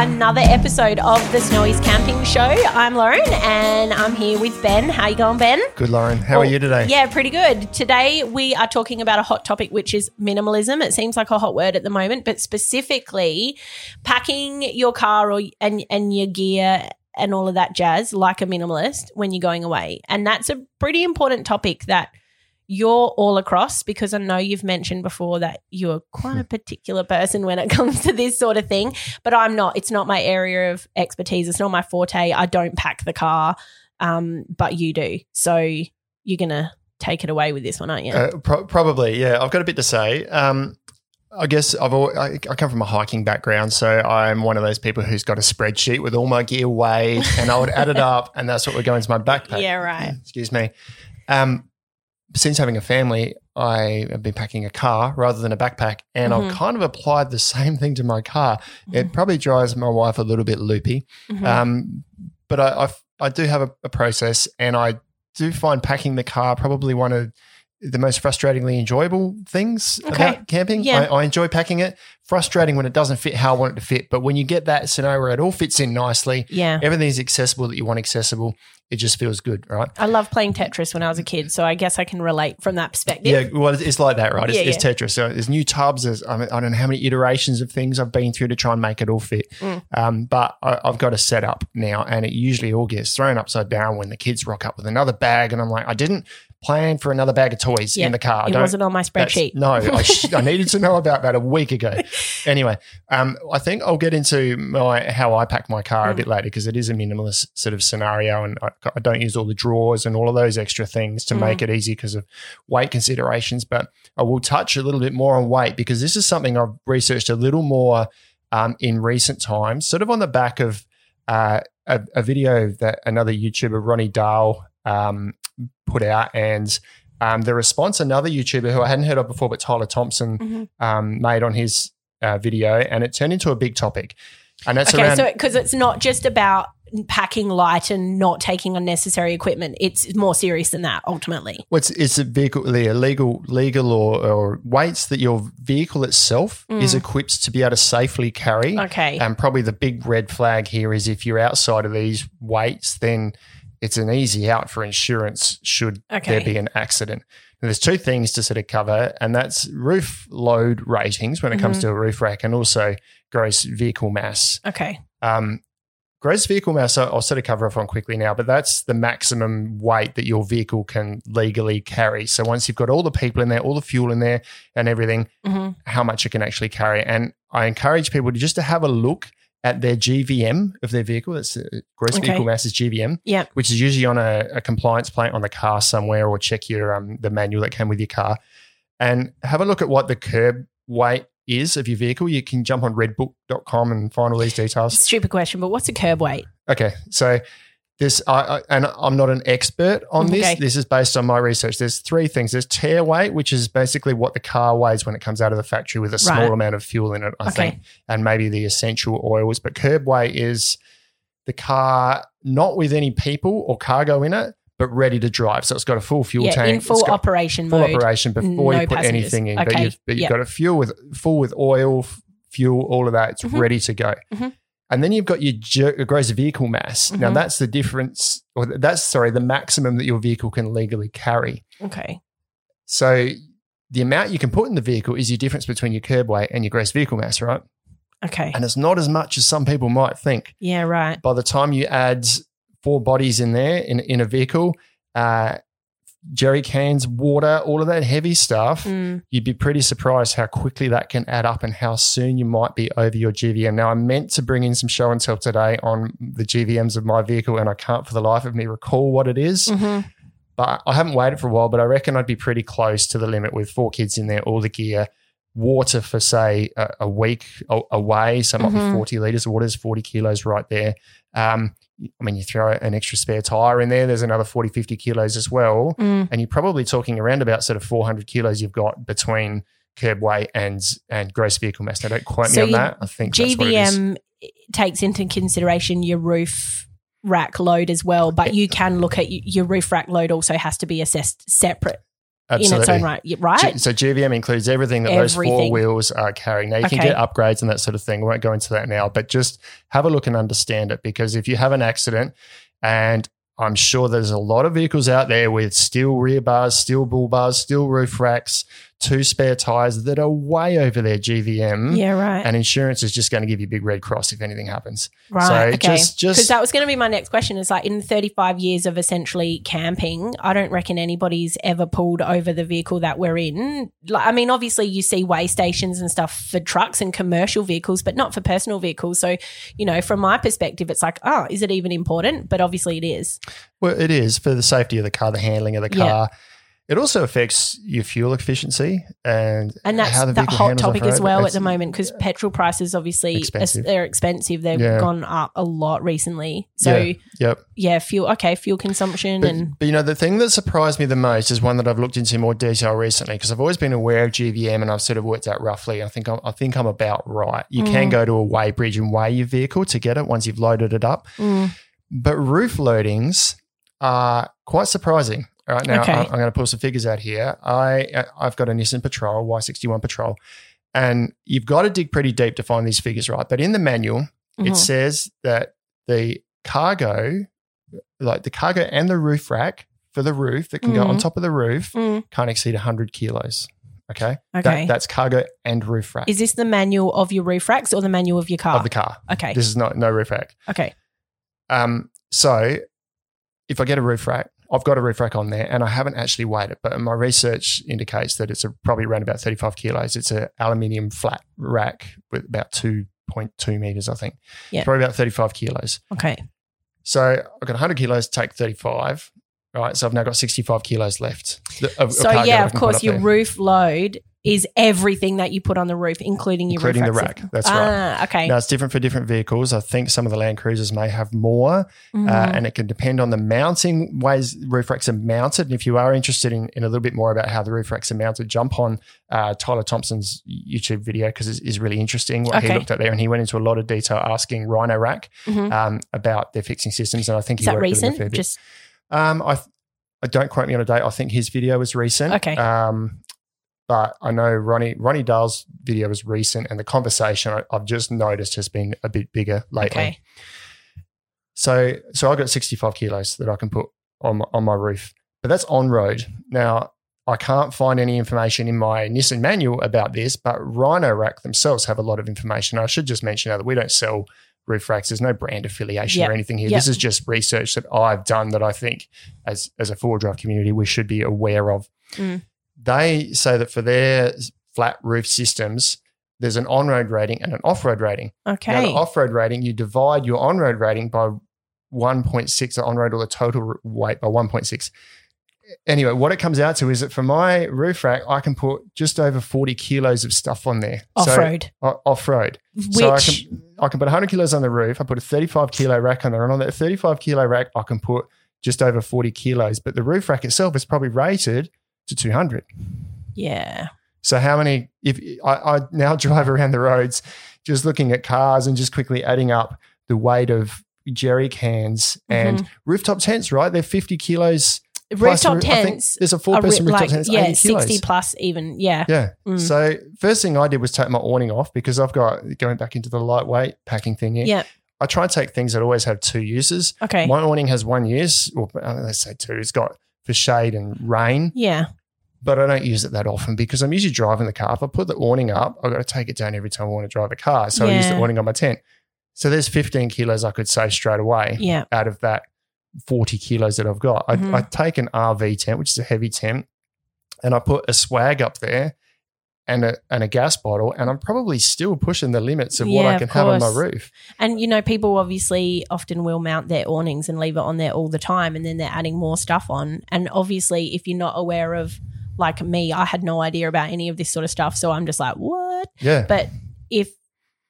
another episode of the Snowy's Camping Show. I'm Lauren and I'm here with Ben. How you going, Ben? Good, Lauren. How are you today? Yeah, pretty good. Today we are talking about a hot topic, which is minimalism. It seems like a hot word at the moment, but specifically packing your car or and and your gear and all of that jazz like a minimalist when you're going away. And that's a pretty important topic that you're all across because I know you've mentioned before that you're quite a particular person when it comes to this sort of thing, but I'm not. It's not my area of expertise. It's not my forte. I don't pack the car, um, but you do. So you're gonna take it away with this one, aren't you? Uh, pro- probably, yeah. I've got a bit to say. Um, I guess I've al- I, I come from a hiking background, so I'm one of those people who's got a spreadsheet with all my gear weighed, and I would add it up, and that's what would go into my backpack. yeah, right. Excuse me. Um, since having a family, I have been packing a car rather than a backpack, and Mhm. I've kind of applied the same thing to my car. It probably drives my wife a little bit loopy, Mhm. um, but I, I, I do have a, a process, and I do find packing the car probably one of the most frustratingly enjoyable things Okay. about camping. Yeah. I, I enjoy packing it. Frustrating when it doesn't fit how I want it to fit, but when you get that scenario where it all fits in nicely, yeah. everything's accessible that you want accessible, it just feels good, right? I love playing Tetris when I was a kid, so I guess I can relate from that perspective. Yeah, well, it's- like that, right? It's, Yeah, it's Tetris. So there's new tubs. There's I, mean, I don't know how many iterations of things I've been through to try and make it all fit. Mm. Um, but I, I've got a setup now, and it usually all gets thrown upside down when the kids rock up with another bag, and I'm like, I didn't plan for another bag of toys Yeah, in the car. It don't- wasn't on my spreadsheet. No, I, sh- I needed to know about that a week ago. Anyway, um, I think I'll get into my how I pack my car a Mm. bit later because it is a minimalist sort of scenario, and I, I don't use all the drawers and all of those extra things to Mm. make it easy because of weight considerations. But I will touch a little bit more on weight because this is something I've researched a little more um, in recent times, sort of on the back of uh, a, a video that another YouTuber, Ronny Dahl, um, put out, and um, the response another YouTuber who I hadn't heard of before, but Tyler Thompson Mhm. um, made on his uh, video, and it turned into a big topic. And that's Okay, around. so because it's not just about packing light and not taking unnecessary equipment, it's more serious than that ultimately. What's it's a vehicle the illegal legal or, or weights that your vehicle itself is Mm. equipped to be able to safely carry. Okay. And probably the big red flag here is if you're outside of these weights, then it's an easy out for insurance should Okay. there be an accident. Now, there's two things to sort of cover, and that's roof load ratings when it comes Mhm. to a roof rack, and also gross vehicle mass. okay. Um, gross vehicle mass, I'll sort of cover off on quickly now, but that's the maximum weight that your vehicle can legally carry. So once you've got all the people in there, all the fuel in there, and everything, hmm how much it can actually carry. And I encourage people to just to have a look at their GVM of their vehicle. That's uh, gross Okay. vehicle mass is GVM, Yeah. which is usually on a, a compliance plate on the car somewhere, or check your um, the manual that came with your car, and have a look at what the curb weight is of your vehicle. You can jump on redbook.com and find all these details. Stupid question, but what's a curb weight? Okay, so this, I, I and I'm not an expert on this. Okay. This is based on my research. There's three things. There's tare weight, which is basically what the car weighs when it comes out of the factory with a small Right. amount of fuel in it. I Okay. think, and maybe the essential oils. But curb weight is the car not with any people or cargo in it, but ready to drive. So it's got a full fuel yeah, tank. in full operation full mode. operation before no you put passengers. anything in. But you've, but you've Yep. got a fuel with full with oil, fuel, all of that. It's Mhm. ready to go. Mhm. And then you've got your, gross vehicle mass. Now Mhm. that's the difference, or that's sorry, the maximum that your vehicle can legally carry. Okay. So the amount you can put in the vehicle is your difference between your curb weight and your gross vehicle mass, right? Okay. And it's not as much as some people might think. Yeah, right. By the time you add four bodies in there in, in a vehicle, uh, jerry cans, water, all of that heavy stuff, Mm. you'd be pretty surprised how quickly that can add up and how soon you might be over your GVM. Now, I meant to bring in some show and tell today on the GVMs of my vehicle, and I can't for the life of me recall what it is. Mhm. But I haven't waited for a while, but I reckon I'd be pretty close to the limit with four kids in there, all the gear, water for, say, a, a week away. So it might Mhm. be 40 litres of water, is 40 kilos right there. Um, I mean, you throw an extra spare tire in there, there's another 40, 50 kilos as well Mm. and you're probably talking around about sort of 400 kilos you've got between curb weight and and gross vehicle mass. Now, don't quote So me on that. I think that's what it is. GVM takes into consideration your roof rack load as well, but you can look at your roof rack load also has to be assessed separate. In its Absolutely. own right. Right? G- so GVM includes everything that those four wheels are carrying. Now you can get upgrades and that sort of thing. We won't go into that now, but just have a look and understand it because if you have an accident, and I'm sure there's a lot of vehicles out there with steel rear bars, steel bull bars, steel roof racks, two spare tires that are way over their GVM. yeah, right. And insurance is just going to give you a big red cross if anything happens. Right. So okay. just- just- because that was going to be my next question. Is like in 35 years of essentially camping, I don't reckon anybody's ever pulled over the vehicle that we're in. Like, I mean, obviously you see weigh stations and stuff for trucks and commercial vehicles, but not for personal vehicles. So, you know, from my perspective, it's like, oh, is it even important? But obviously it is. Well, it is for the safety of the car, the handling of the Yeah. It also affects your fuel efficiency and And that's how the that hot topic as well at the moment because petrol prices obviously Expensive. they're expensive. They've Yeah. gone up a lot recently. So yeah, Yep. fuel okay, fuel consumption But, and but you know, the thing that surprised me the most is one that I've looked into more detail recently because I've always been aware of GVM and I've sort of worked out roughly. I think I'm, I think I'm about right. You can Mm. go to a weigh bridge and weigh your vehicle to get it once you've loaded it up. Mm, But roof loadings are quite surprising. All right, now Okay. I- I'm going to pull some figures out here. I I've got a Nissan Patrol Y61 Patrol, and you've got to dig pretty deep to find these figures right. But in the manual, mhm. it says that the cargo, like the cargo and the roof rack for the roof that can go on Mhm. top of the roof, Mm. can't exceed 100 kilos. Okay, Okay. That, that's cargo and roof rack Is this the manual of your roof racks or the manual of your car? of the car. okay. This is not no roof rack. okay. Um, so if I get a roof rack, I've got a roof rack on there and I haven't actually weighed it, but my research indicates that it's a, probably around about 35 kilos. It's an aluminium flat rack with about 2.2 meters, I think. Yeah. Probably about 35 kilos. Okay. So I've got 100 kilos, take 35. Right. So I've now got 65 kilos left. Of, of So cargo yeah, of course, your there, roof load is everything that you put on the roof, including your including the roof rack. racks. That's right. Ah, okay. Now it's different for different vehicles. I think some of the Land Cruisers may have more. uh, Mhm. and it can depend on the mounting ways roof racks are mounted. And if you are interested in, in a little bit more about how the roof racks are mounted, jump on uh, Tyler Thompson's YouTube video because it's, it's really interesting what he looked at there. And he went into a lot of detail asking Rhino Rack Mhm. um, about their fixing systems. And I think is he that worked with them a recent? fair bit. Just Um, I, I don't quote me on a date. I think his video was recent. Okay. Um, but I know Ronny Ronny Dahl's video was recent, and the conversation I, I've just noticed has been a bit bigger lately. okay. So so I've got 65 kilos that I can put on my, on my roof, but that's on road. Now I can't find any information in my Nissan manual about this, but Rhino Rack themselves have a lot of information. I should just mention now that we don't sell roof racks. There's no brand affiliation Yep. or anything here. Yep. This is just research that I've done that I think as as a four drive community we should be aware of. Mm. They say that for their flat roof systems, there's an on road rating and an off road rating. Now, Okay. the off road rating, you divide your on road rating by 1.6, the on road or the total weight by 1.6. Anyway, what it comes out to is that for my roof rack, I can put just over 40 kilos of stuff on there. Off road. off road. So I can, I can put 100 kilos on the roof. I put a 35 kilo rack on there. And on that 35 kilo rack, I can put just over 40 kilos. But the roof rack itself is probably rated to 200. yeah. So how many? If I, I now drive around the roads, just looking at cars and just quickly adding up the weight of jerry cans and Mm-hmm. rooftop tents, right? They're fifty kilos. Plus Rooftop roo- I think tents. There's a four person rooftop like, tent. Yeah, 80 kilos. 60 plus even. Yeah. Yeah. Mm. So first thing I did was take my awning off because I've got going back into the lightweight packing thing here. Yeah. I try and take things that always have two uses. Okay. My awning has one use, or uh, let's say two. It's got for shade and rain yeah. but I don't use it that often because I'm usually driving the car. If I put the awning up, I've got to take it down every time I want to drive a car. So I use the awning on my tent. So there's 15 kilos I could save straight away Yeah. out of that 40 kilos that I've got. I, Mhm. I take an RV tent, which is a heavy tent, and I put a swag up there and a, and a gas bottle, and I'm probably still pushing the limits of what I can have on my roof. And you know, people obviously often will mount their awnings and leave it on there all the time, and then they're adding more stuff on. And obviously, if you're not aware of, like me, I had no idea about any of this sort of stuff, so I'm just like, what? Yeah. But if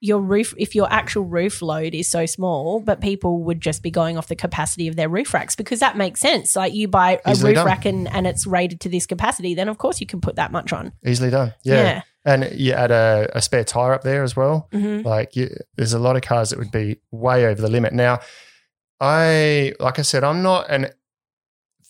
your roof, if your actual roof load is so small, but people would just be going off the capacity of their roof racks because that makes sense. Like you buy a Easily roof done. rack and, and it's rated to this capacity, then of course you can put that much on. Easily done. Yeah. Yeah. And you add a, a spare tire up there as well. Mhm. Like you, there's a lot of cars that would be way over the limit. Now, I like I said, I'm not an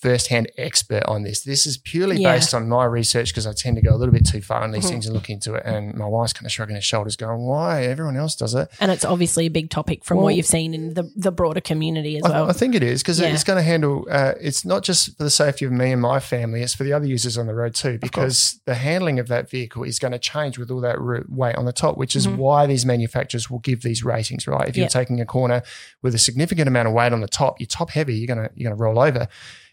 first-hand expert on this. This is purely Yeah. based on my research because I tend to go a little bit too far on these Mhm. things and look into it. And my wife's kind of shrugging her shoulders, going, "Why? Everyone else does it." And it's obviously a big topic from Well- what you've seen in the, the broader community as I, well. I think it is because Yeah. it's going to handle. Uh, it's not just for the safety of me and my family; it's for the other users on the road too. Because the handling of that vehicle is going to change with all that weight on the top, which is Mhm. why these manufacturers will give these ratings. Right? If you're Yeah. taking a corner with a significant amount of weight on the top, you're top heavy. You're gonna you're gonna roll over.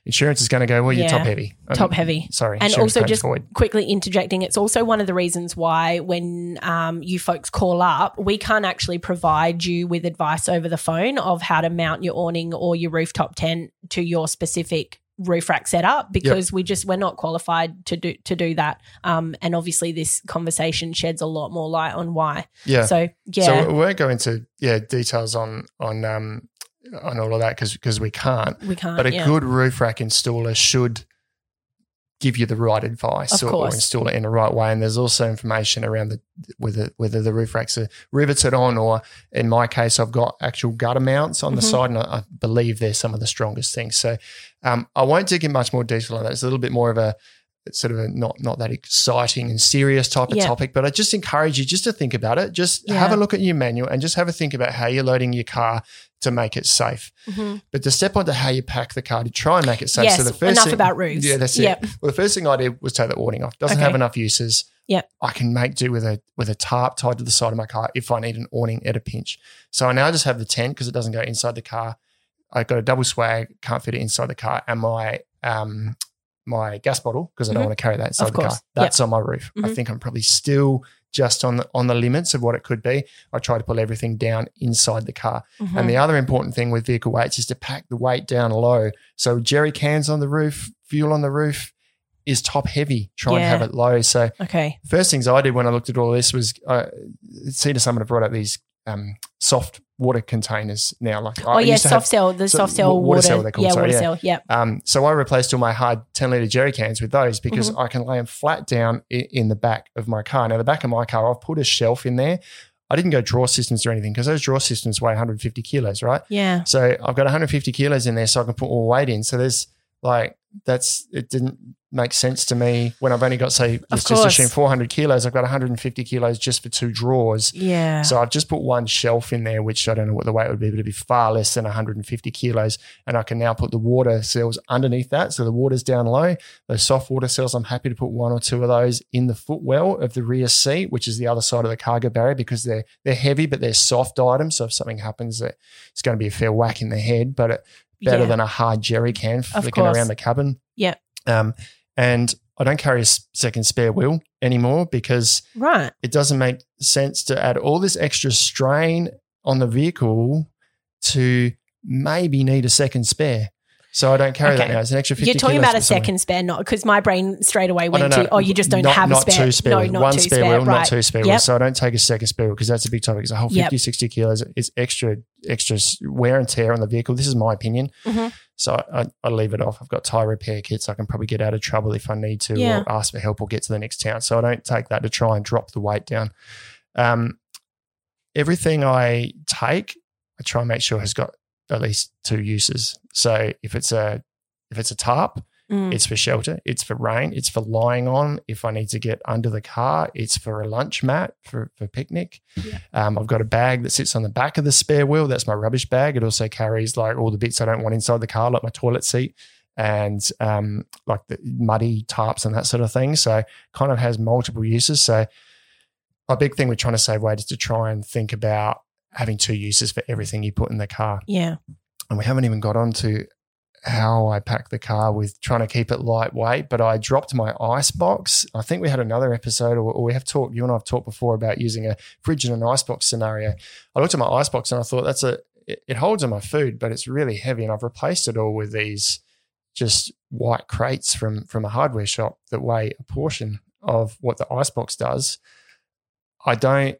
Insurance is going to go, well, you're Yeah. top heavy. Um, Top heavy. Sorry, and also just quickly interjecting it's also one of the reasons why when um, you folks call up we can't actually provide you with advice over the phone of how to mount your awning or your rooftop tent to your specific roof rack setup because we just we're not qualified to do to do that um, and obviously this conversation sheds a lot more light on why yeah. so yeah So we won't go into yeah details on on um on all of that because because we can't. we can't But a yeah. good roof rack installer should give you the right advice or, or install it in the right way. And there's also information around the whether whether the roof racks are riveted on or in my case I've got actual gutter mounts on the Mhm. side and I, I believe they're some of the strongest things. So um, I won't dig in much more detail on that. It's a little bit more of a it's sort of a not not that exciting and serious type of Yeah. topic, but I just encourage you just to think about it. Just Yeah. have a look at your manual and just have a think about how you're loading your car to make it safe. Mhm. But to step onto how you pack the car to try and make it safe. yes so the first enough thing, about roofs Yeah, that's Yep. it. Well, the first thing I did was take the awning off. Doesn't Okay. have enough uses. Yep. I can make do with a with a tarp tied to the side of my car if I need an awning at a pinch. So I now just have the tent because it doesn't go inside the car. I've got a double swag, can't fit it inside the car, and my um my gas bottle because I don't Mhm. want to carry that inside Of the car. That's on my roof. I Mhm. think I'm probably still just on the on the limits of what it could be. I try to pull everything down inside the car. Mhm. And the other important thing with vehicle weights is to pack the weight down low. So jerry cans on the roof, fuel on the roof is top heavy. Try and have it low. So okay first things I did when I looked at all this was uh, Sea to Summit have brought out these um, soft water containers now. Like oh I yeah soft cell the so soft cell water water, cell they're called, yeah sorry, water yeah. cell yep um, so I replaced all my hard 10 litre jerry cans with those because Mm-hmm. I can lay them flat down in, in the back of my car. Now, the back of my car, I've put a shelf in there. I didn't go draw systems or anything because those draw systems weigh 150 kilos, right? yeah So I've got 150 kilos in there so I can put more weight in. So there's like, that's, it didn't make sense to me when I've only got, say, let's just assume 400 kilos. I've got 150 kilos just for two drawers. yeah So I've just put one shelf in there, which I don't know what the weight would be, but it'd be far less than 150 kilos. And I can now put the water cells underneath that. So the water's down low. Those soft water cells, I'm happy to put one or two of those in the footwell of the rear seat, which is the other side of the cargo barrier because they're they're heavy, but they're soft items. So if something happens, that it's going to be a fair whack in the head, but it, better Yeah. than a hard jerry can flicking around the cabin. Yeah. Um, and I don't carry a second spare wheel anymore because right it doesn't make sense to add all this extra strain on the vehicle to maybe need a second spare. So I don't carry that Okay. now. It's an extra 50 You're talking about a second spare, not because my brain straight away went don't to, oh, you just don't not, have not a spare. Two spare no, wheel. not One two spare, spare. wheel, right. not two spare Yep. wheels. So I don't take a second spare wheel because that's a big topic. It's a whole 50, Yep. 60 kilos. It's extra, extra wear and tear on the vehicle. This is my opinion. Mhm. So I, I leave it off. I've got tire repair kits. I can probably get out of trouble if I need to Yeah. or ask for help or get to the next town. So I don't take that to try and drop the weight down. Um, everything I take, I try and make sure has got at least two uses. So if it's a if it's a tarp, Mm. it's for shelter, it's for rain, it's for lying on. If I need to get under the car, it's for a lunch mat for, for picnic. Yeah. Um, I've got a bag that sits on the back of the spare wheel. That's my rubbish bag. It also carries like all the bits I don't want inside the car, like my toilet seat and um, like the muddy tarps and that sort of thing. So kind of has multiple uses. So a big thing we're trying to save weight is to try and think about having two uses for everything you put in the car Yeah. and we haven't even got on to how I pack the car with trying to keep it lightweight. But I dropped my ice box. I think we had another episode, or, we have talked. You and I have talked before about using a fridge and an ice box scenario. I looked at my ice box and I thought that's a it, it holds on my food, but it's really heavy, and I've replaced it all with these just white crates from from a hardware shop that weigh a portion of what the ice box does. I don't.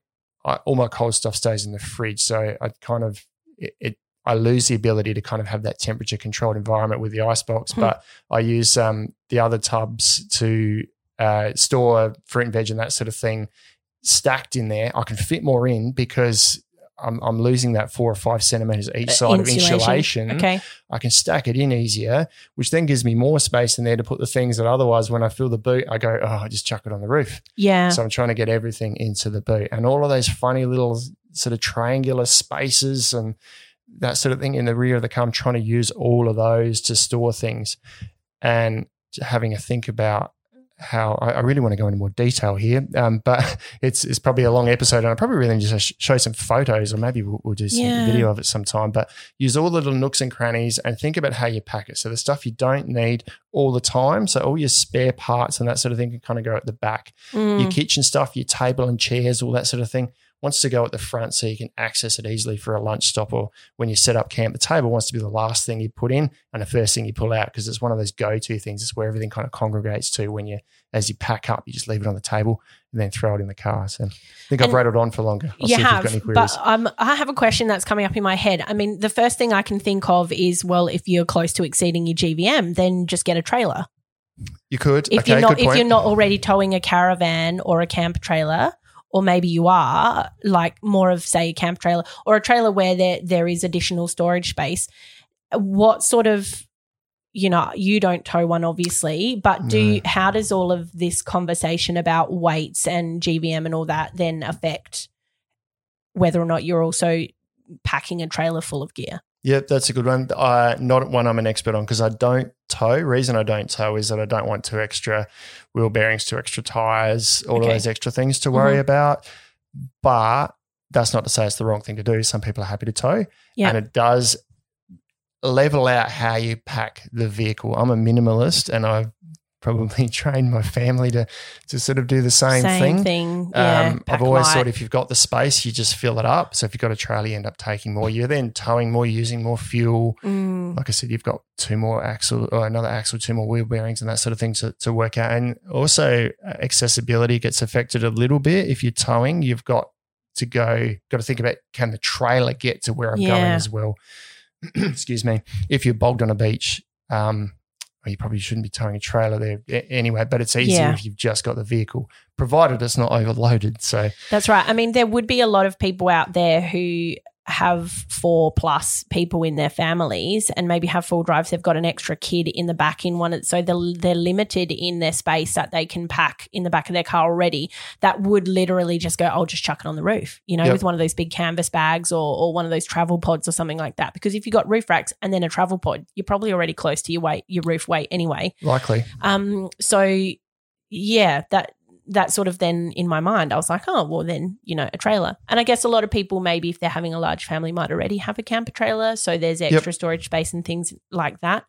I, all my cold stuff stays in the fridge, so I kind of it, it I lose the ability to kind of have that temperature controlled environment with the icebox. Hmm. But I use um, the other tubs to uh, store fruit and veg and that sort of thing stacked in there. I can fit more in because I'm, I'm losing that four or five centimeters each Uh, side insulation. of insulation. Okay. I can stack it in easier, which then gives me more space in there to put the things that otherwise, when I fill the boot, I go, oh, I just chuck it on the roof. Yeah. So I'm trying to get everything into the boot and all of those funny little sort of triangular spaces and that sort of thing in the rear of the car. I'm trying to use all of those to store things and having a think about how I, I really want to go into more detail here, um, but it's it's probably a long episode, and I probably really just sh- show some photos, or maybe we'll, we'll do some Yeah. video of it sometime. But use all the little nooks and crannies, and think about how you pack it. So the stuff you don't need all the time, so all your spare parts and that sort of thing can kind of go at the back Mm. your kitchen stuff, your table and chairs, all that sort of thing wants to go at the front so you can access it easily for a lunch stop or when you set up camp. The table wants to be the last thing you put in and the first thing you pull out because it's one of those go-to things. It's where everything kind of congregates to when you, as you pack up, you just leave it on the table and then throw it in the car. So I think I've rattled on for longer. I'll you see if have, you've got any queries. but um, I have a question that's coming up in my head. I mean, the first thing I can think of is, well, if you're close to exceeding your GVM, then just get a trailer. you could. If okay, you're not, if you're not already towing a caravan or a camp trailer, or maybe you are like more of say a camp trailer or a trailer where there there is additional storage space. What sort of you know you don't tow one obviously but do No. how does all of this conversation about weights and gvm and all that then affect whether or not you're also packing a trailer full of gear Yeah, that's a good one. Uh, not one I'm an expert on because I don't tow. Reason I don't tow is that I don't want two extra wheel bearings, two extra tires, all Okay. of those extra things to worry Mhm. about. But that's not to say it's the wrong thing to do. Some people are happy to tow, Yeah. and it does level out how you pack the vehicle. I'm a minimalist, and I've probably trained my family to to sort of do the same, thing. thing yeah, Um, I've always light. thought if you've got the space, you just fill it up. So if you've got a trailer, you end up taking more. You're then towing more, using more fuel. Mm, Like I said, you've got two more axle or another axle, two more wheel bearings, and that sort of thing to, to work out. And also, uh, accessibility gets affected a little bit if you're towing. You've got to go, got to think about can the trailer get to where I'm going as well. Excuse me. If you're bogged on a beach, um, well, you probably shouldn't be towing a trailer there anyway, but it's easier Yeah. if you've just got the vehicle, provided it's not overloaded. So, That's right. I mean, there would be a lot of people out there who have four plus people in their families and maybe have full drives. They've got an extra kid in the back in one. So they're, they're limited in their space that they can pack in the back of their car already. That would literally just go, I'll just chuck it on the roof, you know, Yep. with one of those big canvas bags or, or one of those travel pods or something like that. Because if you've got roof racks and then a travel pod, you're probably already close to your weight, your roof weight anyway. likely. Um, so yeah, that that sort of then in my mind, I was like, oh, well then, you know, a trailer. And I guess a lot of people maybe if they're having a large family might already have a camper trailer. So there's extra storage space and things like that.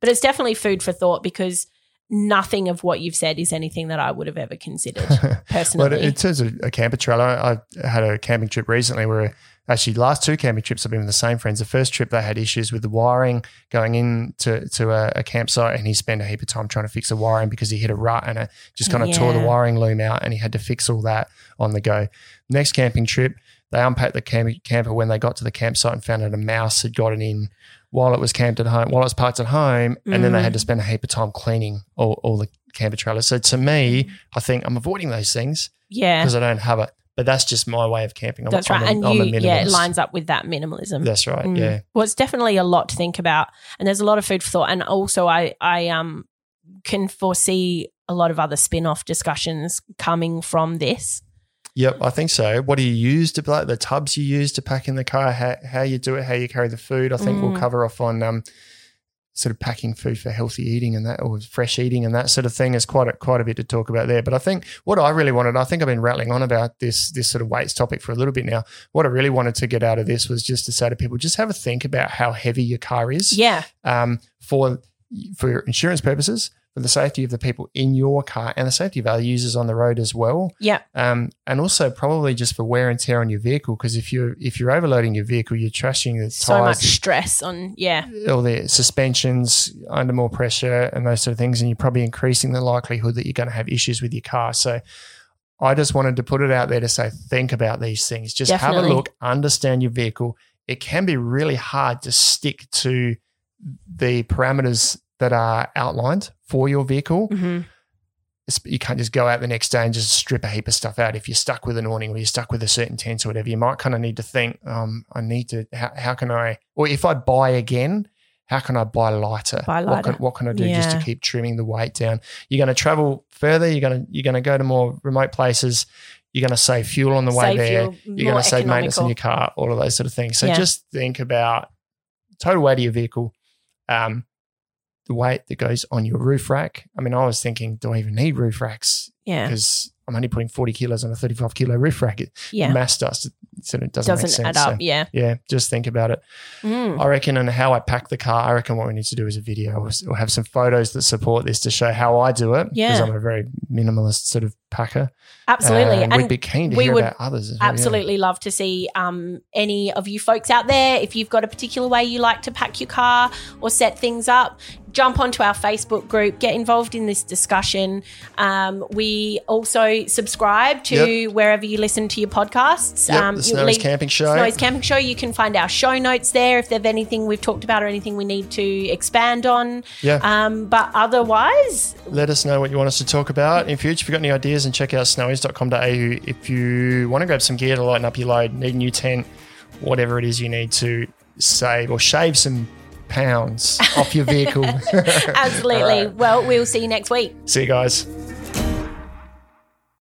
But it's definitely food for thought because nothing of what you've said is anything that I would have ever considered personally. But in terms of a camper trailer, I had a camping trip recently where actually last two camping trips I've been with the same friends. The first trip they had issues with the wiring going in to, to a, a campsite and he spent a heap of time trying to fix the wiring because he hit a rut and it just kind of tore the wiring loom out and he had to fix all that on the go. Next camping trip, they unpacked the camp- camper when they got to the campsite and found out a mouse had gotten in while it was camped at home, while it was parked at home, and then they Mm. had to spend a heap of time cleaning all, all the camper trailers. So to me, I think I'm avoiding those things yeah. because I don't have it. But that's just my way of camping. I'm, That's I'm right. a- and I'm you, yeah, it lines up with that minimalism. That's right. Mm. Yeah. Well, it's definitely a lot to think about, and there's a lot of food for thought. And also, I I um can foresee a lot of other spin-off discussions coming from this. Yep. I think so. What do you use to like the tubs you use to pack in the car? How, how you do it? How you carry the food? I think we'll Mm. cover off on um, sort of packing food for healthy eating and that, or fresh eating and that sort of thing. Is quite a, quite a bit to talk about there. But I think what I really wanted, I think I've been rattling on about this this sort of weights topic for a little bit now. What I really wanted to get out of this was just to say to people, just have a think about how heavy your car is. Yeah, um, for for insurance purposes, for the safety of the people in your car and the safety of our users on the road as well. yeah, Um, and also probably just for wear and tear on your vehicle because if you're if you're overloading your vehicle, you're trashing the so much stress on. Yeah, all the suspensions under more pressure and those sort of things, and you're probably increasing the likelihood that you're going to have issues with your car. So. I just wanted to put it out there to say, think about these things. Just have a look, understand your vehicle. It can be really hard to stick to the parameters that are outlined for your vehicle. hmm you can't just go out the next day and just strip a heap of stuff out. If you're stuck with an awning or you're stuck with a certain tent or whatever, you might kind of need to think, um, I need to, how, how can I, or if I buy again, how can I buy lighter? Buy What can, lighter. what can I do just to keep trimming the weight down? You're going to travel further. You're going to you're going to go to more remote places. You're going to save fuel on the way there. fuel, You're going to save maintenance in your car. All of those sort of things. So Yeah. just think about total weight of your vehicle. Um, the weight that goes on your roof rack. I mean, I was thinking, do I even need roof racks? Yeah. Because I'm only putting 40 kilos on a 35 kilo roof rack. It, Yeah. Mass dust, so it doesn't, make Doesn't sense. add up. So, yeah. yeah, just think about it. Mm. I reckon, and how I pack the car, I reckon what we need to do is a video or, or have some photos that support this to show how I do it. Yeah. Because I'm a very minimalist sort of packer. Absolutely. And, and we'd be keen to we hear would about others as well. yeah. absolutely love to see um, any of you folks out there. If you've got a particular way you like to pack your car or set things up, jump onto our Facebook group, get involved in this discussion. Um, we also subscribe to wherever you listen to your podcasts. Yep, um, the Snows leave- Camping Show. Snows Camping Show. You can find our show notes there if there's anything we've talked about or anything we need to expand on. Yeah. Um, but otherwise, Let us know what you want us to talk about in future. If you've got any ideas, and check out snowys.com.au. If you want to grab some gear to lighten up your load, need a new tent, whatever it is you need to save or shave some pounds off your vehicle. absolutely. Right. Well, we'll see you next week. See you guys.